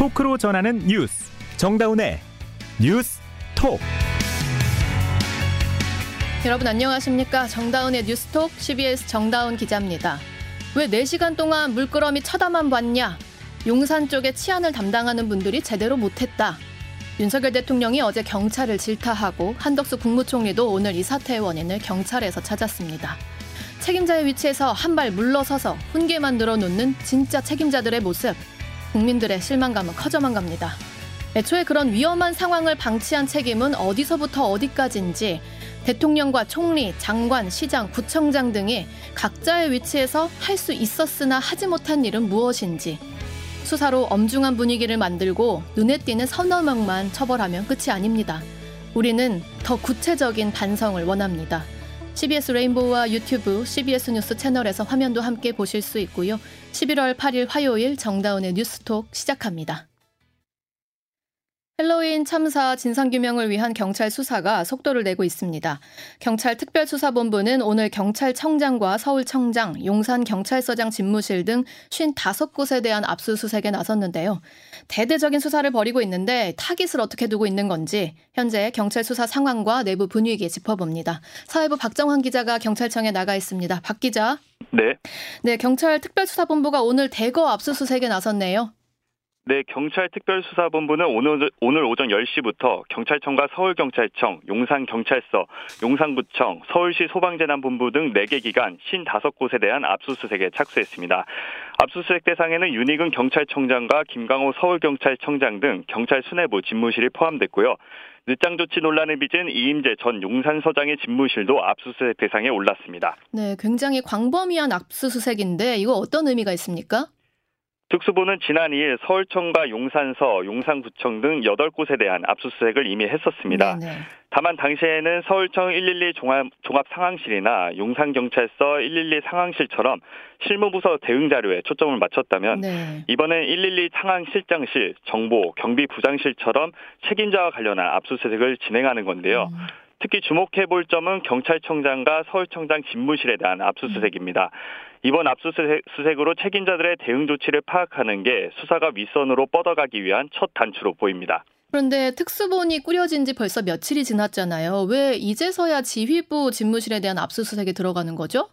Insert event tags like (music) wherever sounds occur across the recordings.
토크로 전하는 뉴스 정다운의 뉴스 톡 여러분 안녕하십니까 정다운의 뉴스톡 CBS 정다운 기자입니다. 왜 4시간 동안 물끄러미 쳐다만 봤냐? 용산 쪽에 치안을 담당하는 분들이 제대로 못했다. 윤석열 대통령이 어제 경찰을 질타하고 한덕수 국무총리도 오늘 이 사태의 원인을 경찰에서 찾았습니다. 책임자의 위치에서 한 발 물러서서 훈계 만들어 놓는 진짜 책임자들의 모습. 국민들의 실망감은 커져만 갑니다. 애초에 그런 위험한 상황을 방치한 책임은 어디서부터 어디까지인지 대통령과 총리, 장관, 시장, 구청장 등이 각자의 위치에서 할 수 있었으나 하지 못한 일은 무엇인지 수사로 엄중한 분위기를 만들고 눈에 띄는 서너 명만 처벌하면 끝이 아닙니다. 우리는 더 구체적인 반성을 원합니다. CBS 레인보우와 유튜브 CBS 뉴스 채널에서 화면도 함께 보실 수 있고요. 11월 8일 화요일 정다운의 뉴스톡 시작합니다. 헬로윈 참사 진상규명을 위한 경찰 수사가 속도를 내고 있습니다. 경찰 특별수사본부는 오늘 경찰청장과 서울청장, 용산경찰서장 집무실 등 55곳에 대한 압수수색에 나섰는데요. 대대적인 수사를 벌이고 있는데 타깃을 어떻게 두고 있는 건지 현재 경찰 수사 상황과 내부 분위기 짚어봅니다. 사회부 박정환 기자가 경찰청에 나가 있습니다. 박 기자. 네. 네, 경찰 특별수사본부가 오늘 대거 압수수색에 나섰네요. 네, 경찰 특별수사본부는 오늘, 오늘 오전 10시부터 경찰청과 서울경찰청, 용산경찰서, 용산구청, 서울시 소방재난본부 등 4개 기관 55곳에 대한 압수수색에 착수했습니다. 압수수색 대상에는 윤희근 경찰청장과 김강호 서울경찰청장 등 경찰 수뇌부 집무실이 포함됐고요. 늦장 조치 논란을 빚은 이임재 전 용산서장의 집무실도 압수수색 대상에 올랐습니다. 네, 굉장히 광범위한 압수수색인데 이거 어떤 의미가 있습니까? 특수부는 지난 2일 서울청과 용산서, 용산구청 등 8곳에 대한 압수수색을 이미 했었습니다. 네네. 다만 당시에는 서울청 112 종합, 종합 상황실이나 용산경찰서 112 상황실처럼 실무부서 대응 자료에 초점을 맞췄다면 네. 이번엔 112 상황실장실, 정보, 경비부장실처럼 책임자와 관련한 압수수색을 진행하는 건데요. 음. 특히 주목해 볼 점은 경찰청장과 서울청장 집무실에 대한 압수수색입니다. 이번 압수수색으로 책임자들의 대응 조치를 파악하는 게 수사가 윗선으로 뻗어가기 위한 첫 단추로 보입니다. 그런데 특수본이 꾸려진 지 벌써 며칠이 지났잖아요. 왜 이제서야 지휘부 집무실에 대한 압수수색에 들어가는 거죠?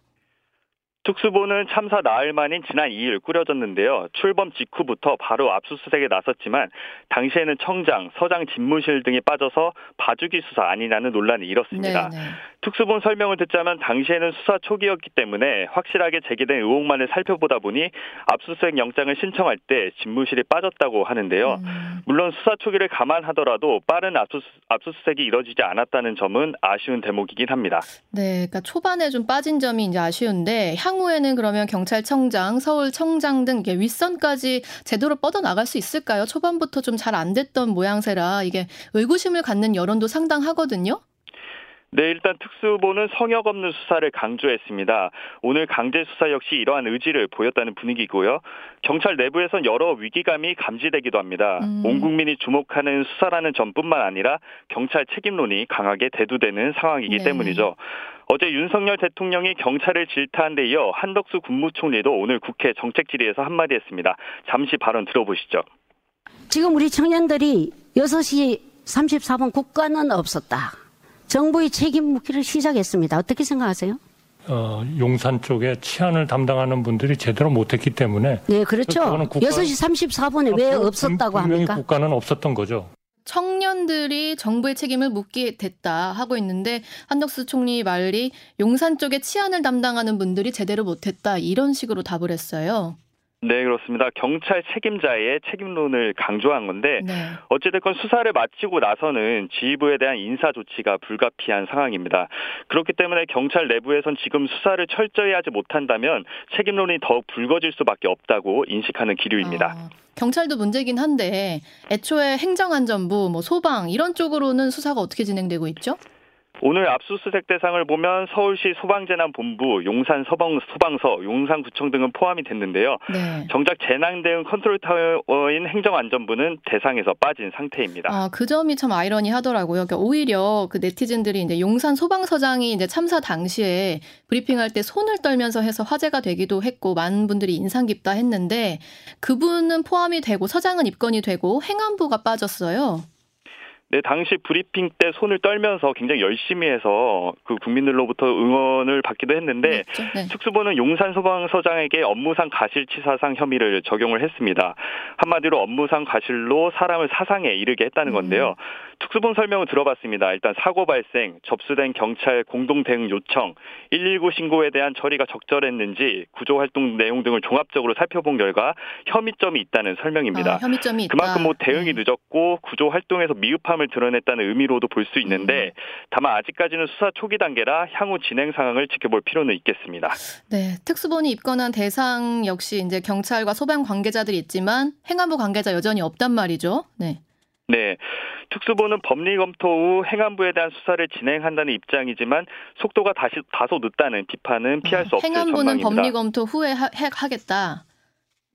특수부는 참사 나흘 만인 지난 2일 꾸려졌는데요. 출범 직후부터 바로 압수수색에 나섰지만 당시에는 청장, 서장 집무실 등이 빠져서 봐주기 수사 아니냐는 논란이 일었습니다. 네네. 네. 특수본 설명을 듣자면 당시에는 수사 초기였기 때문에 확실하게 제기된 의혹만을 살펴보다 보니 압수수색 영장을 신청할 때 집무실이 빠졌다고 하는데요. 음. 물론 수사 초기를 감안하더라도 빠른 압수, 압수수색이 이뤄지지 않았다는 점은 아쉬운 대목이긴 합니다. 네, 그러니까 초반에 좀 빠진 점이 이제 아쉬운데 향후에는 그러면 경찰청장, 서울청장 등 윗선까지 제대로 뻗어 나갈 수 있을까요? 초반부터 좀 잘 안 됐던 모양새라 이게 의구심을 갖는 여론도 상당하거든요. 네, 일단 특수보는 성역 없는 수사를 강조했습니다. 오늘 강제 수사 역시 이러한 의지를 보였다는 분위기고요. 경찰 내부에선 여러 위기감이 감지되기도 합니다. 음. 온 국민이 주목하는 수사라는 점뿐만 아니라 경찰 책임론이 강하게 대두되는 상황이기 네. 때문이죠. 어제 윤석열 대통령이 경찰을 질타한 데 이어 한덕수 국무총리도 오늘 국회 정책 질의에서 한마디 했습니다. 잠시 발언 들어보시죠. 지금 우리 청년들이 6시 34분 국가는 없었다. 정부의 책임 묻기를 시작했습니다. 어떻게 생각하세요? 어, 용산 쪽에 치안을 담당하는 분들이 제대로 못했기 때문에. 네, 그렇죠. 국가, 6시 34분에 왜 없었다고 합니까? 국가는 없었던 거죠. 청년들이 정부의 책임을 묻게 됐다 하고 있는데 한덕수 총리 말이 용산 쪽에 치안을 담당하는 분들이 제대로 못했다 이런 식으로 답을 했어요. 네, 그렇습니다. 경찰 책임자의 책임론을 강조한 건데 네. 어찌됐건 수사를 마치고 나서는 지휘부에 대한 인사 조치가 불가피한 상황입니다. 그렇기 때문에 경찰 내부에선 지금 수사를 철저히 하지 못한다면 책임론이 더욱 불거질 수밖에 없다고 인식하는 기류입니다. 아, 경찰도 문제긴 한데 애초에 행정안전부, 뭐 소방 이런 쪽으로는 수사가 어떻게 진행되고 있죠? 오늘 압수수색 대상을 보면 서울시 소방재난본부, 용산 서방, 소방서, 용산구청 등은 포함이 됐는데요. 네. 정작 재난 대응 컨트롤타워인 행정안전부는 대상에서 빠진 상태입니다. 아, 그 점이 참 아이러니하더라고요. 그러니까 오히려 그 네티즌들이 이제 용산 소방서장이 이제 참사 당시에 브리핑할 때 손을 떨면서 해서 화제가 되기도 했고 많은 분들이 인상 깊다 했는데 그분은 포함이 되고 서장은 입건이 되고 행안부가 빠졌어요. 네, 당시 브리핑 때 손을 떨면서 굉장히 열심히 해서 그 국민들로부터 응원을 받기도 했는데 네. 특수부는 용산 소방서장에게 업무상 가실치사상 혐의를 적용을 했습니다. 한마디로 업무상 가실로 사람을 사상에 이르게 했다는 건데요. 음. 특수본 설명을 들어봤습니다. 일단 사고 발생, 접수된 경찰 공동 대응 요청, 119 신고에 대한 처리가 적절했는지 구조 활동 내용 등을 종합적으로 살펴본 결과 혐의점이 있다는 설명입니다. 아, 혐의점이 있다. 그만큼 뭐 대응이 네. 늦었고 구조 활동에서 미흡함을 드러냈다는 의미로도 볼 수 있는데 음. 다만 아직까지는 수사 초기 단계라 향후 진행 상황을 지켜볼 필요는 있겠습니다. 네, 특수본이 입건한 대상 역시 이제 경찰과 소방 관계자들이 있지만 행안부 관계자 여전히 없단 말이죠. 네. 네. 특수부는 법리 검토 후 행안부에 대한 수사를 진행한다는 입장이지만 속도가 다시 다소 늦다는 비판은 피할 수 없을 행안부는 전망입니다. 법리 검토 후에 하, 하겠다.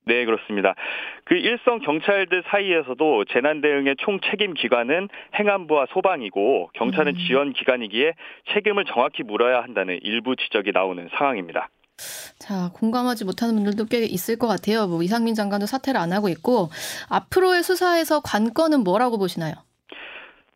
네, 그렇습니다. 그 일선 경찰들 사이에서도 재난 대응의 총 책임 기관은 행안부와 소방이고 경찰은 음. 지원 기관이기에 책임을 정확히 물어야 한다는 일부 지적이 나오는 상황입니다. 자, 공감하지 못하는 분들도 꽤 있을 것 같아요. 뭐 이상민 장관도 사퇴를 안 하고 있고 앞으로의 수사에서 관건은 뭐라고 보시나요?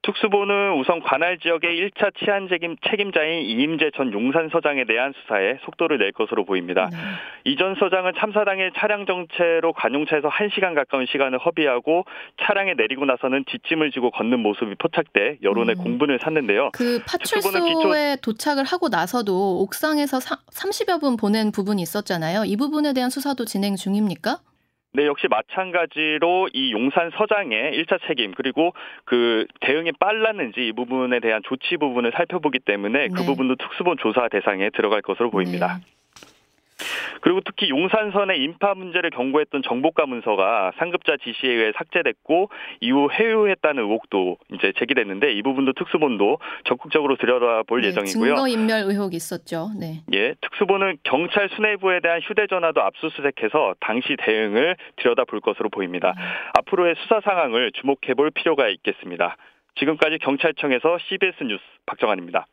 특수부는 우선 관할 지역의 1차 치안 책임, 책임 자인 이임재 전 용산 서장에 대한 수사에 속도를 낼 것으로 보입니다. 네. 이전 서장은 참사 당일 차량 정체로 관용차에서 1시간 가까운 시간을 허비하고 차량에 내리고 나서는 뒷짐을 지고 걷는 모습이 포착돼 여론의 음. 공분을 샀는데요. 그 파출소에 기초... 도착을 하고 나서도 옥상에서 30여 분 보낸 부분이 있었잖아요. 이 부분에 대한 수사도 진행 중입니까? 네, 역시 마찬가지로 이 용산 서장의 1차 책임 그리고 그 대응이 빨랐는지 이 부분에 대한 조치 부분을 살펴보기 때문에 그 네. 그 부분도 특수본 조사 대상에 들어갈 것으로 보입니다. 네. 그리고 특히 용산선의 인파 문제를 경고했던 정보가 문서가 상급자 지시에 의해 삭제됐고 이후 회유했다는 의혹도 이제 제기됐는데 이 부분도 특수본도 적극적으로 들여다볼 네, 예정이고요. 증거 인멸 의혹이 있었죠. 네. 예, 특수본은 경찰 수뇌부에 대한 휴대전화도 압수수색해서 당시 대응을 들여다볼 것으로 보입니다. 음. 앞으로의 수사 상황을 주목해볼 필요가 있겠습니다. 지금까지 경찰청에서 CBS 뉴스 박정환입니다.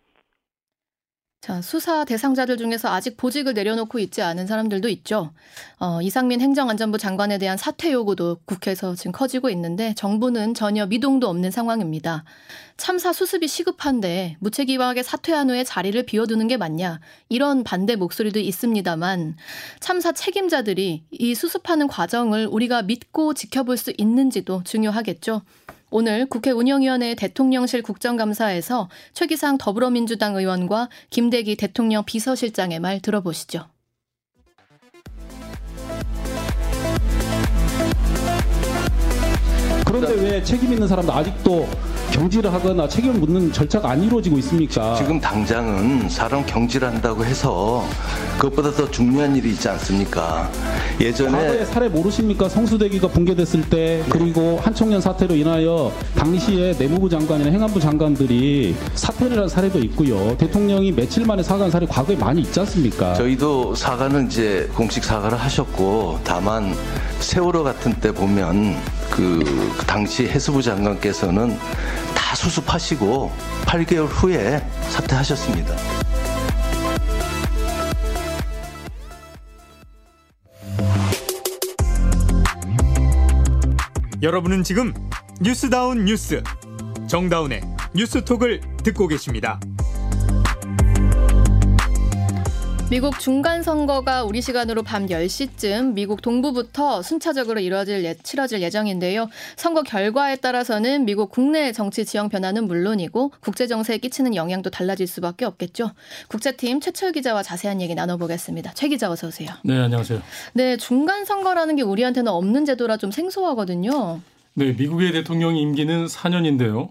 자, 수사 대상자들 중에서 아직 보직을 내려놓고 있지 않은 사람들도 있죠. 어, 이상민 행정안전부 장관에 대한 사퇴 요구도 국회에서 지금 커지고 있는데 정부는 전혀 미동도 없는 상황입니다. 참사 수습이 시급한데 무책임하게 사퇴한 후에 자리를 비워두는 게 맞냐 이런 반대 목소리도 있습니다만 참사 책임자들이 이 수습하는 과정을 우리가 믿고 지켜볼 수 있는지도 중요하겠죠. 오늘 국회 운영위원회 대통령실 국정감사에서 최기상 더불어민주당 의원과 김대기 대통령 비서실장의 말 들어보시죠. 그런데 왜 책임 있는 사람도 아직도 경질을 하거나 책임을 묻는 절차가 안 이루어지고 있습니까? 지금 당장은 사람 경질한다고 해서 그것보다 더 중요한 일이 있지 않습니까? 예전에 과거에 사례 모르십니까? 성수대기가 붕괴됐을 때 그리고 한청년 사태로 인하여 당시에 내무부 장관이나 행안부 장관들이 사퇴를 한 사례도 있고요. 대통령이 며칠 만에 사과한 사례 과거에 많이 있지 않습니까? 저희도 사과는 이제 공식 사과를 하셨고 다만 세월호 같은 때 보면 그, 그 당시 해수부 장관께서는 다 수습하시고 8개월 후에 사퇴하셨습니다. 여러분은 지금 뉴스다운 뉴스 정다운의 뉴스톡을 듣고 계십니다. 미국 중간선거가 우리 시간으로 밤 10시쯤 미국 동부부터 순차적으로 이뤄질 예, 치러질 예정인데요. 선거 결과에 따라서는 미국 국내 정치 지형 변화는 물론이고 국제 정세에 끼치는 영향도 달라질 수밖에 없겠죠. 국제팀 최철 기자와 자세한 얘기 나눠보겠습니다. 최 기자 어서 오세요. 네, 안녕하세요. 네, 중간선거라는 게 우리한테는 없는 제도라 좀 생소하거든요. 네, 미국의 대통령 임기는 4년인데요.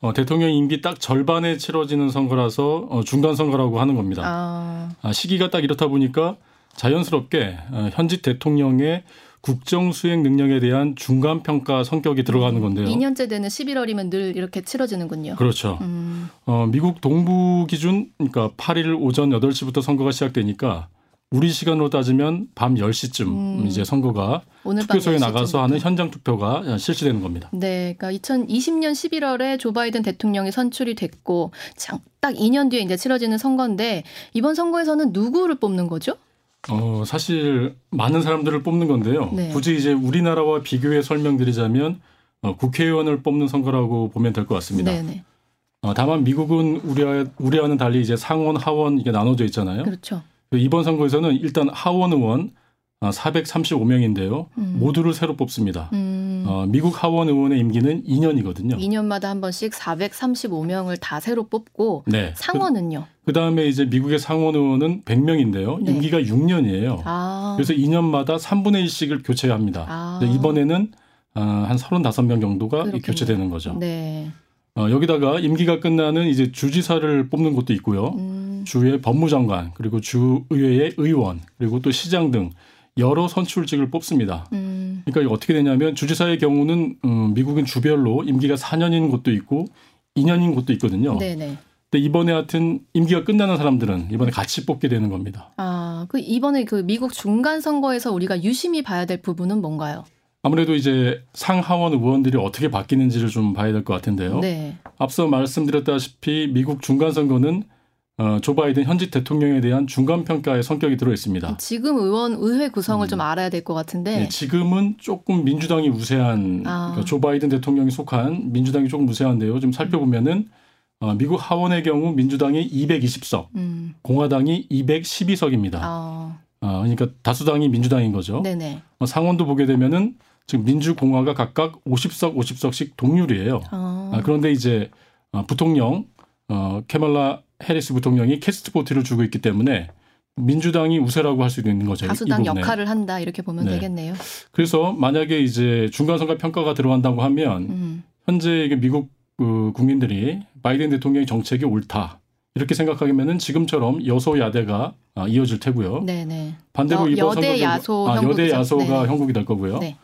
어, 대통령 임기 딱 절반에 치러지는 선거라서 어, 중간 선거라고 하는 겁니다. 아. 아, 시기가 딱 이렇다 보니까 자연스럽게 어, 현직 대통령의 국정 수행 능력에 대한 중간 평가 성격이 들어가는 건데요. 2년째 되는 11월이면 늘 이렇게 치러지는군요. 그렇죠. 음. 어, 미국 동부 기준 그러니까 8일 오전 8시부터 선거가 시작되니까 우리 시간으로 따지면 밤 10시쯤 음. 이제 선거가 투표소에 나가서 하는 현장 투표가 실시되는 겁니다. 네. 그러니까 2020년 11월에 조 바이든 대통령이 선출이 됐고 딱 2년 뒤에 이제 치러지는 선거인데 이번 선거에서는 누구를 뽑는 거죠? 어, 사실 많은 사람들을 뽑는 건데요. 네. 굳이 이제 우리나라와 비교해 설명드리자면 어, 국회의원을 뽑는 선거라고 보면 될 것 같습니다. 네네. 어, 다만 미국은 우리와, 우리와는 달리 이제 상원, 하원 이게 나눠져 있잖아요. 그렇죠. 이번 선거에서는 일단 하원 의원 435명인데요. 음. 모두를 새로 뽑습니다. 음. 어, 미국 하원 의원의 임기는 2년이거든요. 2년마다 한 번씩 435명을 다 새로 뽑고 네. 상원은요? 그, 다음에 이제 미국의 상원 의원은 100명인데요. 네. 임기가 6년이에요. 아. 그래서 2년마다 3분의 1씩을 교체합니다. 아. 이번에는 어, 한 35명 정도가 그렇군요. 교체되는 거죠. 네. 어, 여기다가 임기가 끝나는 이제 주지사를 뽑는 곳도 있고요. 음. 주의 법무장관 그리고 주의회의 의원 그리고 또 시장 등 여러 선출직을 뽑습니다. 음. 그러니까 어떻게 되냐면 주지사의 경우는 음, 미국은 주별로 임기가 4년인 곳도 있고 2년인 곳도 있거든요. 네네. 근데 이번에 하여튼 임기가 끝나는 사람들은 이번에 같이 뽑게 되는 겁니다. 아, 그 이번에 그 미국 중간 선거에서 우리가 유심히 봐야 될 부분은 뭔가요? 아무래도 이제 상하원 의원들이 어떻게 바뀌는지를 좀 봐야 될 것 같은데요. 네. 앞서 말씀드렸다시피 미국 중간 선거는 어, 조 바이든 현직 대통령에 대한 중간 평가의 성격이 들어 있습니다. 지금 의원 의회 구성을 음. 좀 알아야 될 것 같은데. 네, 지금은 조금 민주당이 우세한 아. 그러니까 조 바이든 대통령이 속한 민주당이 조금 우세한데요. 좀 살펴보면은 어, 미국 하원의 경우 민주당이 220석, 음. 공화당이 212석입니다. 아. 어, 그러니까 다수당이 민주당인 거죠. 네네. 어, 상원도 보게 되면은 지금 민주공화가 각각 50석 50석씩 동률이에요. 아. 아, 그런데 이제 어, 부통령 어, 캐멀라 해리스 부통령이 캐스트 보트를 주고 있기 때문에 민주당이 우세라고 할수 있는 거죠. 다수당 역할을 한다 이렇게 보면 네. 되겠네요. 그래서 만약에 이제 중간선거 평가가 들어간다고 하면 음. 현재 미국 그 국민들이 바이든 대통령의 정책이 옳다 이렇게 생각하면은 지금처럼 여소야대가 아, 이어질 테고요. 네네. 반대로 여, 이번 여대 야소 아, 여대 야소가 네네. 형국이 될 거고요. 네.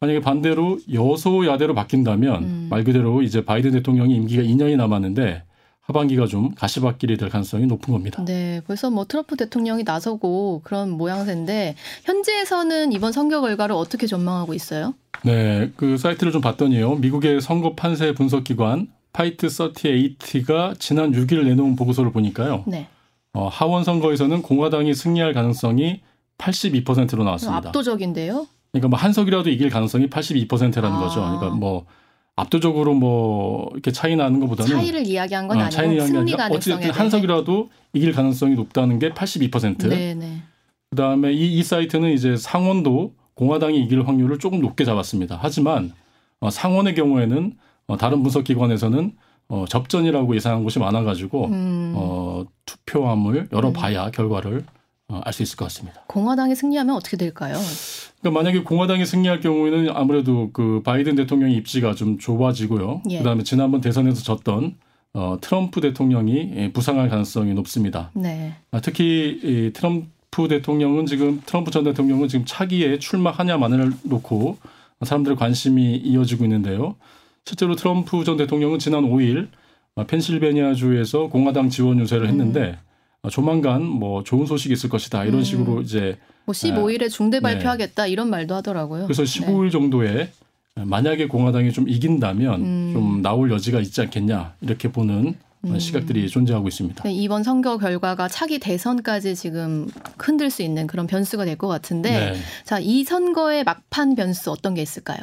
만약에 반대로 여소야대로 바뀐다면 음. 말 그대로 이제 바이든 대통령이 임기가 2년이 남았는데 하반기가 좀 가시밭길이 될 가능성이 높은 겁니다. 네, 벌써 뭐 트럼프 대통령이 나서고 그런 모양새인데 현재에서는 이번 선거 결과를 어떻게 전망하고 있어요? 네, 그 사이트를 좀 봤더니요. 미국의 선거 판세 분석 기관 FiveThirtyEight가 지난 6일 내놓은 보고서를 보니까요. 네. 어, 하원 선거에서는 공화당이 승리할 가능성이 82%로 나왔습니다. 압도적인데요? 그러니까 뭐 한석이라도 이길 가능성이 82%라는 아. 거죠. 그러니까 뭐 압도적으로 뭐 이렇게 차이 나는 것보다는 차이를 이야기한 건 어, 아니고 승리 가능성이 어쨌든 한석이라도 이길 가능성이 높다는 게 82%. 네네. 그다음에 이, 이 사이트는 이제 상원도 공화당이 이길 확률을 조금 높게 잡았습니다. 하지만 어, 상원의 경우에는 어, 다른 분석 기관에서는 어, 접전이라고 예상한 곳이 많아가지고 음. 어, 투표함을 열어봐야 음. 결과를 어, 알 수 있을 것 같습니다. 공화당이 승리하면 어떻게 될까요? 그러니까 만약에 공화당이 승리할 경우에는 아무래도 그 바이든 대통령의 입지가 좀 좁아지고요. 예. 그다음에 지난번 대선에서 졌던 어, 트럼프 대통령이 예, 부상할 가능성이 높습니다. 네. 아, 특히 이 트럼프 대통령은 지금 트럼프 전 대통령은 지금 차기에 출마하냐만을 놓고 사람들의 관심이 이어지고 있는데요. 실제로 트럼프 전 대통령은 지난 5일 펜실베니아주에서 공화당 지원 유세를 했는데 음. 어, 조만간 뭐 좋은 소식이 있을 것이다 이런 음. 식으로 이제 뭐 15일에 중대 네. 발표하겠다 네. 이런 말도 하더라고요. 그래서 15일 네. 정도에 만약에 공화당이 좀 이긴다면 음. 좀 나올 여지가 있지 않겠냐 이렇게 보는 음. 시각들이 존재하고 있습니다. 네, 이번 선거 결과가 차기 대선까지 지금 흔들 수 있는 그런 변수가 될 것 같은데, 네. 자, 이 선거의 막판 변수 어떤 게 있을까요?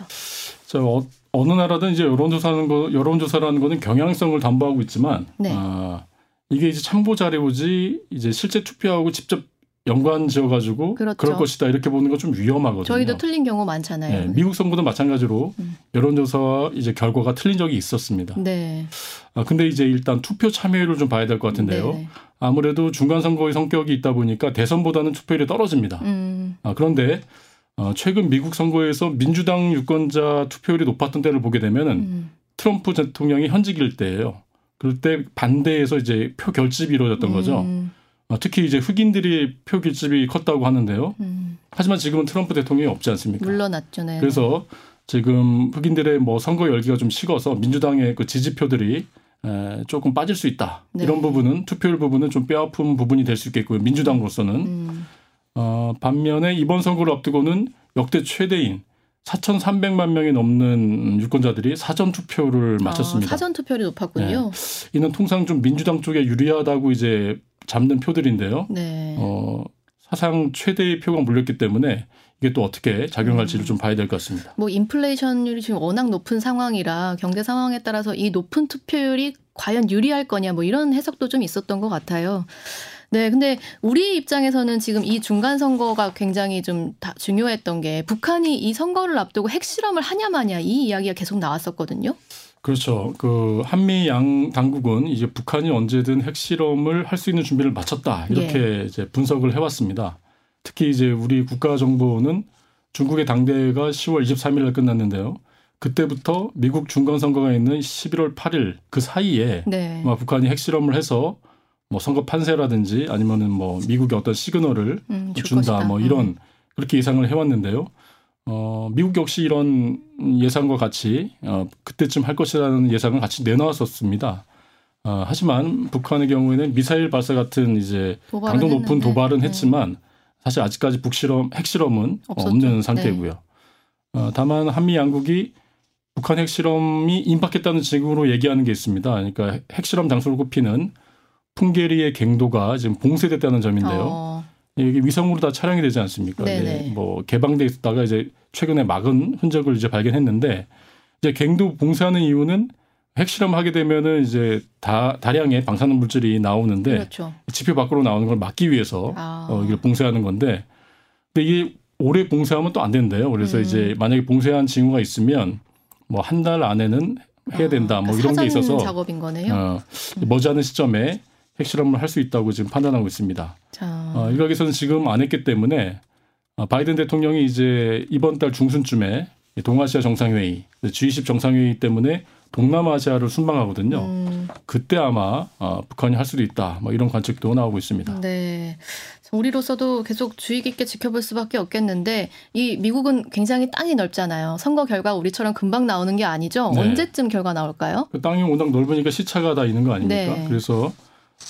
자, 어, 느 나라든 이제 여론조사하는 거, 여론조사라는 거는 경향성을 담보하고 있지만, 네. 아, 이게 이제 참고 자료지 이제 실제 투표하고 직접 연관 지어가지고 그렇죠. 그럴 것이다 이렇게 보는 건 좀 위험하거든요. 저희도 틀린 경우 많잖아요. 네, 미국 선거도 마찬가지로 음. 여론조사와 이제 결과가 틀린 적이 있었습니다. 네. 아 근데 이제 일단 투표 참여율을 좀 봐야 될 것 같은데요. 네 아무래도 중간 선거의 성격이 있다 보니까 대선보다는 투표율이 떨어집니다. 음. 아 그런데 어, 최근 미국 선거에서 민주당 유권자 투표율이 높았던 때를 보게 되면은 음. 트럼프 대통령이 현직일 때예요. 그럴 때 반대해서 이제 표 결집이 이루어졌던 거죠. 음. 어, 특히 이제 흑인들이 표 결집이 컸다고 하는데요. 음. 하지만 지금은 트럼프 대통령이 없지 않습니까? 물러났죠. 네. 그래서 지금 흑인들의 뭐 선거 열기가 좀 식어서 민주당의 그 지지표들이 에, 조금 빠질 수 있다. 네. 이런 부분은 투표율 부분은 좀 뼈아픈 부분이 될 수 있겠고요. 민주당으로서는 음. 어, 반면에 이번 선거를 앞두고는 역대 최대인 4,300만 명이 넘는 유권자들이 사전 투표를 아, 마쳤습니다. 아, 사전 투표율이 높았군요. 네. 이는 통상 좀 민주당 쪽에 유리하다고 이제 잡는 표들인데요. 네. 어, 사상 최대의 표가 몰렸기 때문에 이게 또 어떻게 작용할지를 음. 좀 봐야 될 것 같습니다. 뭐 인플레이션율이 지금 워낙 높은 상황이라 경제 상황에 따라서 이 높은 투표율이 과연 유리할 거냐 뭐 이런 해석도 좀 있었던 것 같아요. 네, 근데 우리 입장에서는 지금 이 중간 선거가 굉장히 좀 중요했던 게 북한이 이 선거를 앞두고 핵실험을 하냐 마냐 이 이야기가 계속 나왔었거든요. 그렇죠. 그 한미 양 당국은 이제 북한이 언제든 핵실험을 할 수 있는 준비를 마쳤다 이렇게 예. 이제 분석을 해왔습니다. 특히 이제 우리 국가정보는 중국의 당대회가 10월 23일 날 끝났는데요. 그때부터 미국 중간 선거가 있는 11월 8일 그 사이에 네. 북한이 핵실험을 해서 뭐 선거 판세라든지 아니면은 뭐 미국의 어떤 시그널을 음, 준다 것이다. 뭐 이런 음. 그렇게 예상을 해왔는데요. 어, 미국 역시 이런 예상과 같이 어, 그때쯤 할 것이라는 예상을 같이 내놓았었습니다. 어, 하지만 북한의 경우에는 미사일 발사 같은 이제 강도 높은. 도발은 네. 했지만 사실 아직까지 북실험 핵실험은 없었죠. 없는 상태고요. 네. 어, 다만 한미 양국이 북한 핵실험이 임박했다는 징후로 얘기하는 게 있습니다. 그러니까 핵실험 장소를 꼽히는 풍계리의 갱도가 지금 봉쇄됐다는 점인데요. 어. 이게 위성으로 다 촬영이 되지 않습니까? 네, 뭐 개방돼 있다가 이제 최근에 막은 흔적을 이제 발견했는데 이제 갱도 봉쇄하는 이유는 핵실험 하게 되면은 이제 다 다량의 방사능 물질이 나오는데 그렇죠. 지표 밖으로 나오는 걸 막기 위해서 아. 어, 이걸 봉쇄하는 건데 근데 이게 오래 봉쇄하면 또 안 된대요. 그래서 음. 이제 만약에 봉쇄한 징후가 있으면 뭐 한 달 안에는 해야 된다. 아, 뭐 그러니까 이런 게 있어서 작업인 거네요. 어, 머지않은 시점에 핵실험을 할 수 있다고 지금 판단하고 있습니다. 자. 어, 일각에서는 지금 안 했기 때문에 어, 바이든 대통령이 이제 이번 달 중순쯤에 동아시아 정상회의, G20 정상회의 때문에 동남아시아를 순방하거든요. 음. 그때 아마 어, 북한이 할 수도 있다. 뭐 이런 관측도 나오고 있습니다. 네. 우리로서도 계속 주의 깊게 지켜볼 수밖에 없겠는데 이 미국은 굉장히 땅이 넓잖아요. 선거 결과 우리처럼 금방 나오는 게 아니죠. 네. 언제쯤 결과 나올까요? 그 땅이 워낙 넓으니까 시차가 다 있는 거 아닙니까? 네. 그래서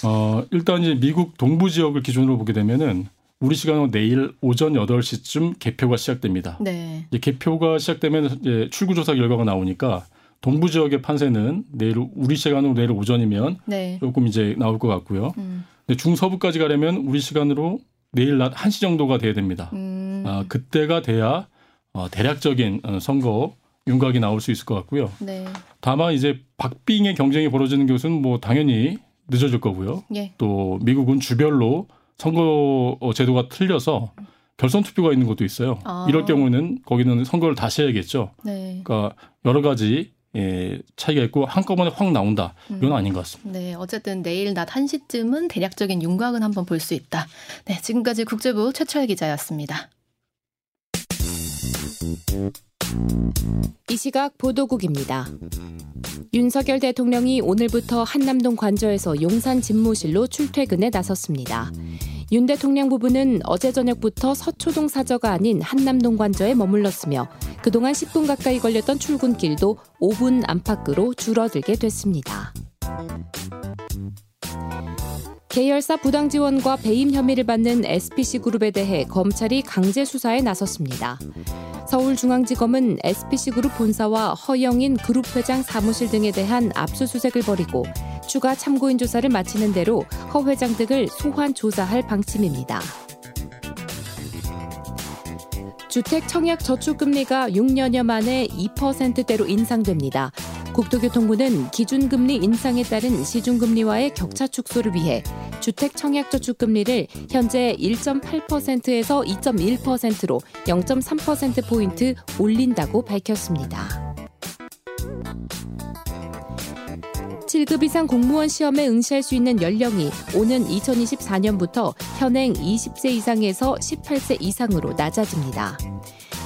어, 일단 이제 미국 동부 지역을 기준으로 보게 되면은 우리 시간으로 내일 오전 8시쯤 개표가 시작됩니다. 네. 이제 개표가 시작되면 이제 출구조사 결과가 나오니까 동부 지역의 판세는 내일 우리 시간으로 내일 오전이면 네. 조금 이제 나올 것 같고요. 음. 근데 중서부까지 가려면 우리 시간으로 내일 낮 1시 정도가 돼야 됩니다. 음. 아, 그때가 돼야 어, 대략적인 어, 선거 윤곽이 나올 수 있을 것 같고요. 네. 다만 이제 박빙의 경쟁이 벌어지는 것은 뭐 당연히 늦어질 거고요. 예. 또 미국은 주별로 선거 제도가 틀려서 결선 투표가 있는 것도 있어요. 아. 이럴 경우는 거기는 선거를 다시 해야겠죠. 네. 그러니까 여러 가지 예, 차이가 있고 한꺼번에 확 나온다. 이건 음. 아닌 것 같습니다. 네, 어쨌든 내일 낮 1시쯤은 대략적인 윤곽은 한번 볼 수 있다. 네, 지금까지 국제부 최철 기자였습니다. 이 시각 보도국입니다. 윤석열 대통령이 오늘부터 한남동 관저에서 용산 집무실로 출퇴근에 나섰습니다. 윤 대통령 부부는 어제 저녁부터 서초동 사저가 아닌 한남동 관저에 머물렀으며 그동안 10분 가까이 걸렸던 출근길도 5분 안팎으로 줄어들게 됐습니다. 계열사 부당 지원과 배임 혐의를 받는 SPC 그룹에 대해 검찰이 강제 수사에 나섰습니다. 서울중앙지검은 SPC그룹 본사와 허영인 그룹 회장 사무실 등에 대한 압수수색을 벌이고 추가 참고인 조사를 마치는 대로 허 회장 등을 소환 조사할 방침입니다. 주택 청약 저축 금리가 6년여 만에 2%대로 인상됩니다. 국토교통부는 기준금리 인상에 따른 시중금리와의 격차 축소를 위해 주택 청약 저축 금리를 현재 1.8%에서 2.1%로 0.3%포인트 올린다고 밝혔습니다. 7급 이상 공무원 시험에 응시할 수 있는 연령이 오는 2024년부터 현행 20세 이상에서 18세 이상으로 낮아집니다.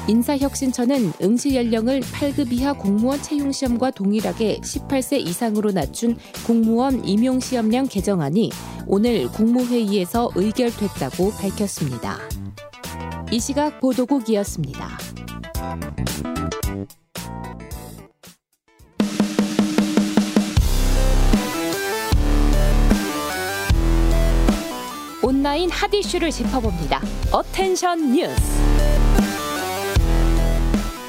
인사혁신처는 응시 연령을 8급 이하 공무원 채용 시험과 동일하게 18세 이상으로 낮춘 공무원 임용 시험량 개정안이 오늘 국무회의에서 의결됐다고 밝혔습니다. 이 시각 보도국이었습니다. 온라인 핫 이슈를 짚어봅니다. 어텐션 뉴스.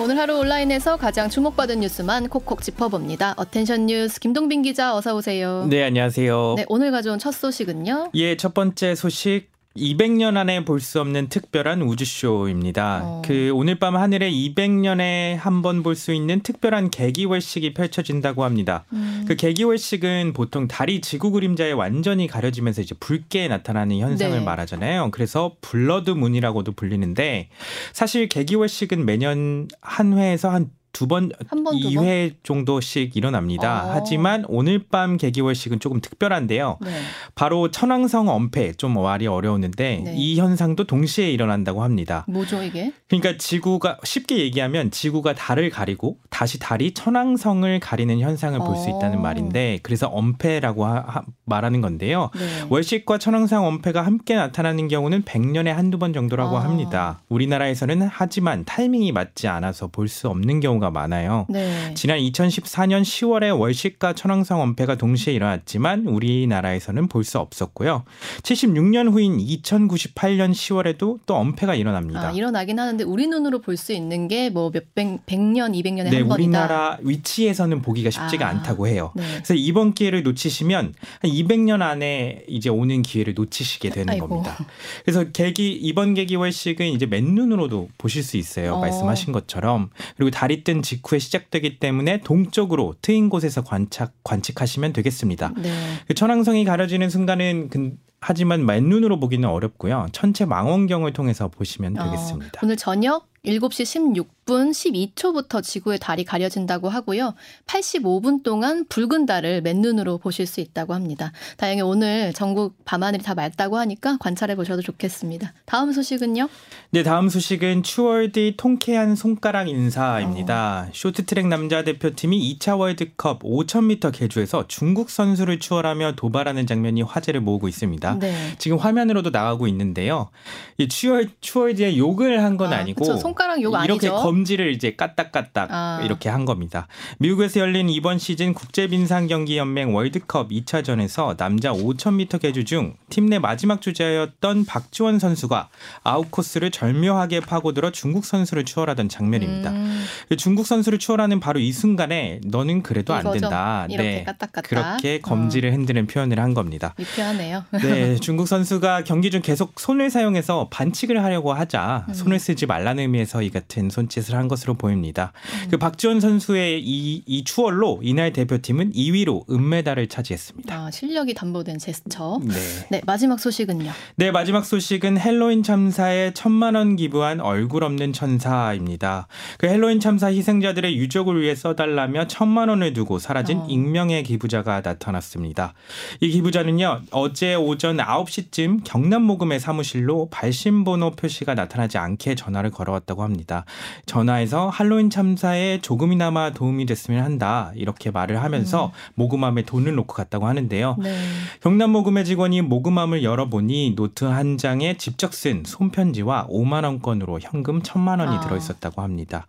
오늘 하루 온라인에서 가장 주목받은 뉴스만 콕콕 짚어봅니다. 어텐션 뉴스 김동빈 기자 어서 오세요. 네, 안녕하세요. 네, 오늘 가져온 첫 소식은요? 예, 첫 번째 소식 200년 안에 볼 수 없는 특별한 우주쇼입니다. 어. 그 오늘 밤 하늘에 200년에 한 번 볼 수 있는 특별한 개기월식이 펼쳐진다고 합니다. 음. 그 개기월식은 보통 달이 지구 그림자에 완전히 가려지면서 이제 붉게 나타나는 현상을 네. 말하잖아요. 그래서 블러드 문이라고도 불리는데 사실 개기월식은 매년 한 회에서 한 두번 2회 정도씩 일어납니다. 어. 하지만 오늘 밤 개기월식은 조금 특별한데요. 네. 바로 천왕성 엄폐 좀 말이 어려웠는데 네. 이 현상도 동시에 일어난다고 합니다. 뭐죠 이게? 그러니까 지구가 쉽게 얘기하면 지구가 달을 가리고 다시 달이 천왕성을 가리는 현상을 볼 수 있다는 어. 말인데 그래서 엄폐라고 하, 말하는 건데요. 네. 월식과 천왕성 엄폐가 함께 나타나는 경우는 100년에 한두 번 정도라고 아. 합니다. 우리나라에서는 하지만 타이밍이 맞지 않아서 볼 수 없는 경우가 경우가 많아요. 네. 지난 2014년 10월에 월식과 천왕성 원패가 동시에 일어났지만 우리나라에서는 볼 수 없었고요. 76년 후인 2098년 10월에도 또 엄폐가 일어납니다. 아, 일어나긴 하는데 우리 눈으로 볼 수 있는 게 뭐 몇백 백년, 200년에 네, 한 번이다. 우리나라 위치에서는 보기가 쉽지가 아, 않다고 해요. 네. 그래서 이번 기회를 놓치시면 한 200년 안에 이제 오는 기회를 놓치시게 되는 아이고. 겁니다. 그래서 계기 이번 계기월식은 이제 맨눈으로도 보실 수 있어요. 어. 말씀하신 것처럼 그리고 달이 뜬뜬 직후에 시작되기 때문에 동쪽으로 트인 곳에서 관착 관측하시면 되겠습니다. 네. 그 천왕성이 가려지는 순간은 그, 하지만 맨눈으로 보기는 어렵고요. 천체 망원경을 통해서 보시면 어, 되겠습니다. 어, 오늘 저녁 7시 16분 12초부터 지구의 달이 가려진다고 하고요. 85분 동안 붉은 달을 맨눈으로 보실 수 있다고 합니다. 다행히 오늘 전국 밤하늘이 다 맑다고 하니까 관찰해 보셔도 좋겠습니다. 다음 소식은요? 네, 다음 소식은 추월드 통쾌한 손가락 인사입니다. 어. 쇼트트랙 남자 대표팀이 2차 월드컵 5000m 개주에서 중국 선수를 추월하며 도발하는 장면이 화제를 모으고 있습니다. 네. 지금 화면으로도 나가고 있는데요. 이 추월 추월 뒤에 욕을 한 건 아, 니고 손가락 욕 아니죠? 이렇게 검지를 이제 까딱까딱 아. 이렇게 한 겁니다. 미국에서 열린 이번 시즌 국제 빙상 경기 연맹 월드컵 2차전에서 남자 5000m 계주 중 팀 내 마지막 주자였던 박지원 선수가 아웃 코스를 절묘하게 파고들어 중국 선수를 추월하던 장면입니다. 음. 중국 선수를 추월하는 바로 이 순간에 너는 그래도 안 된다. 이렇게 네. 까딱까딱. 그렇게 검지를 어. 흔드는 표현을 한 겁니다. 유쾌하네요. 네, (laughs) 중국 선수가 경기 중 계속 손을 사용해서 반칙을 하려고 하자 음. 손을 쓰지 말라는 의미 에서 이 같은 손짓을 한 것으로 보입니다. 음. 그 박지원 선수의 이, 이 추월로 이날 대표팀은 2위로 은메달을 차지했습니다. 아, 실력이 담보된 제스처. 네. 네, 마지막 소식은요. 네, 마지막 소식은 핼로윈 참사에 천만 원 기부한 얼굴 없는 천사입니다. 그 핼로윈 참사 희생자들의 유족을 위해 써달라며 천만 원을 두고 사라진 어. 익명의 기부자가 나타났습니다. 이 기부자는요, 어제 오전 9시쯤 경남 모금회 사무실로 발신번호 표시가 나타나지 않게 전화를 걸어왔다 고 합니다. 전화해서 할로윈 참사에 조금이나마 도움이 됐으면 한다 이렇게 말을 하면서 음. 모금함에 돈을 놓고 갔다고 하는데요. 네. 경남 모금회 직원이 모금함을 열어보니 노트 한 장에 직접 쓴 손편지와 5만 원권으로 현금 1천만 원이 아. 들어 있었다고 합니다.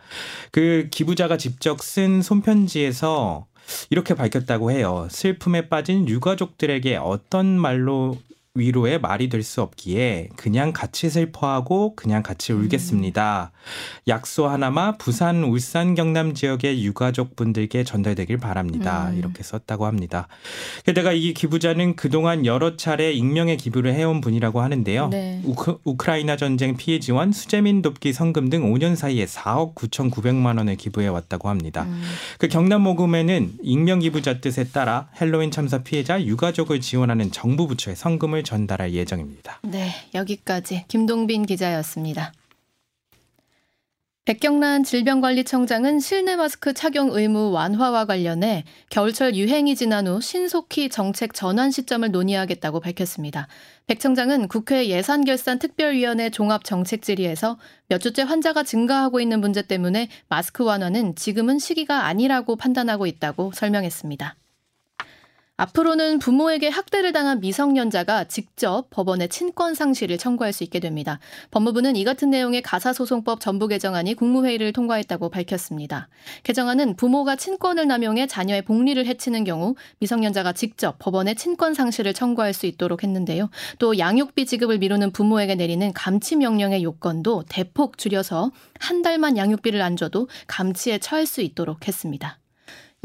그 기부자가 직접 쓴 손편지에서 이렇게 밝혔다고 해요. 슬픔에 빠진 유가족들에게 어떤 말로 위로의 말이 될 수 없기에 그냥 같이 슬퍼하고 그냥 같이 음. 울겠습니다. 음. 약소 하나마 부산, 울산, 경남 지역의 유가족 분들께 전달되길 바랍니다. 음. 이렇게 썼다고 합니다. 게다가 이 기부자는 그동안 여러 차례 익명의 기부를 해온 분이라고 하는데요. 네. 우크, 우크라이나 전쟁 피해 지원, 수재민 돕기 성금 등 5년 사이에 4억 9,900만 원을 기부해 왔다고 합니다. 음. 그 경남 모금에는 익명 기부자 뜻에 따라 헬로윈 참사 피해자 유가족을 지원하는 정부 부처에 성금을 전달할 예정입니다. 네, 여기까지 김동빈 기자였습니다. 백경란 질병관리청장은 실내 마스크 착용 의무 완화와 관련해 겨울철 유행이 지난 후 신속히 정책 전환 시점을 논의하겠다고 밝혔습니다. 백 청장은 국회 예산결산특별위원회 종합정책질의에서 몇 주째 환자가 증가하고 있는 문제 때문에 마스크 완화는 지금은 시기가 아니라고 판단하고 있다고 설명했습니다. 앞으로는 부모에게 학대를 당한 미성년자가 직접 법원에 친권 상실을 청구할 수 있게 됩니다. 법무부는 이 같은 내용의 가사소송법 전부 개정안이 국무회의를 통과했다고 밝혔습니다. 개정안은 부모가 친권을 남용해 자녀의 복리를 해치는 경우 미성년자가 직접 법원에 친권 상실을 청구할 수 있도록 했는데요. 또 양육비 지급을 미루는 부모에게 내리는 감치 명령의 요건도 대폭 줄여서 한 달만 양육비를 안 줘도 감치에 처할 수 있도록 했습니다.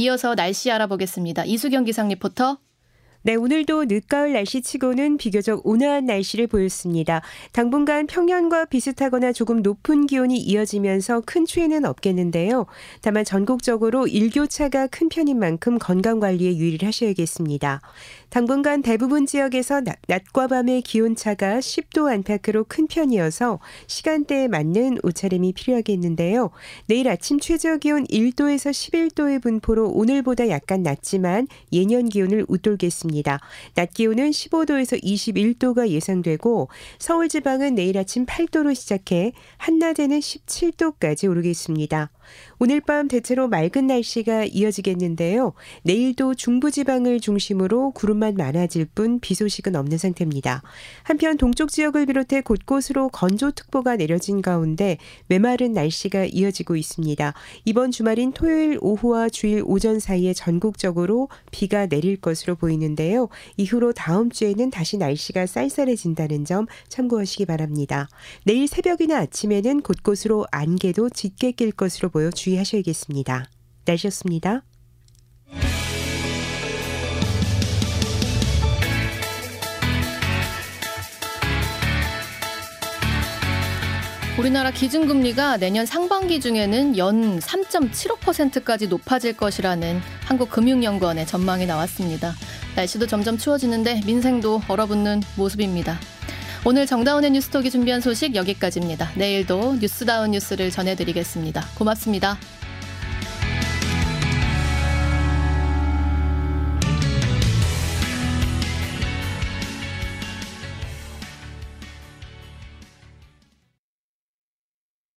이어서 날씨 알아보겠습니다. 이수경 기상 리포터. 네, 오늘도 늦가을 날씨치고는 비교적 온화한 날씨를 보였습니다. 당분간 평년과 비슷하거나 조금 높은 기온이 이어지면서 큰 추위는 없겠는데요. 다만 전국적으로 일교차가 큰 편인 만큼 건강 관리에 유의를 하셔야겠습니다. 당분간 대부분 지역에서 낮과 밤의 기온차가 10도 안팎으로 큰 편이어서 시간대에 맞는 옷차림이 필요하겠는데요. 내일 아침 최저 기온 1도에서 11도의 분포로 오늘보다 약간 낮지만 예년 기온을 웃돌겠습니다. 낮 기온은 15도에서 21도가 예상되고 서울 지방은 내일 아침 8도로 시작해 한낮에는 17도까지 오르겠습니다. 오늘 밤 대체로 맑은 날씨가 이어지겠는데요. 내일도 중부지방을 중심으로 구름만 많아질 뿐 비 소식은 없는 상태입니다. 한편 동쪽 지역을 비롯해 곳곳으로 건조특보가 내려진 가운데 메마른 날씨가 이어지고 있습니다. 이번 주말인 토요일 오후와 주일 오전 사이에 전국적으로 비가 내릴 것으로 보이는데요. 이후로 다음 주에는 다시 날씨가 쌀쌀해진다는 점 참고하시기 바랍니다. 내일 새벽이나 아침에는 곳곳으로 안개도 짙게 낄 것으로 보여 주의하셔야겠습니다. 날씨였습니다. 우리나라 기준금리가 내년 상반기 중에는 연 3.75%까지 높아질 것이라는 한국금융연구원의 전망이 나왔습니다. 날씨도 점점 추워지는데 민생도 얼어붙는 모습입니다. 오늘 정다운의 뉴스톡이 준비한 소식 여기까지입니다. 내일도 뉴스다운 뉴스를 전해드리겠습니다. 고맙습니다.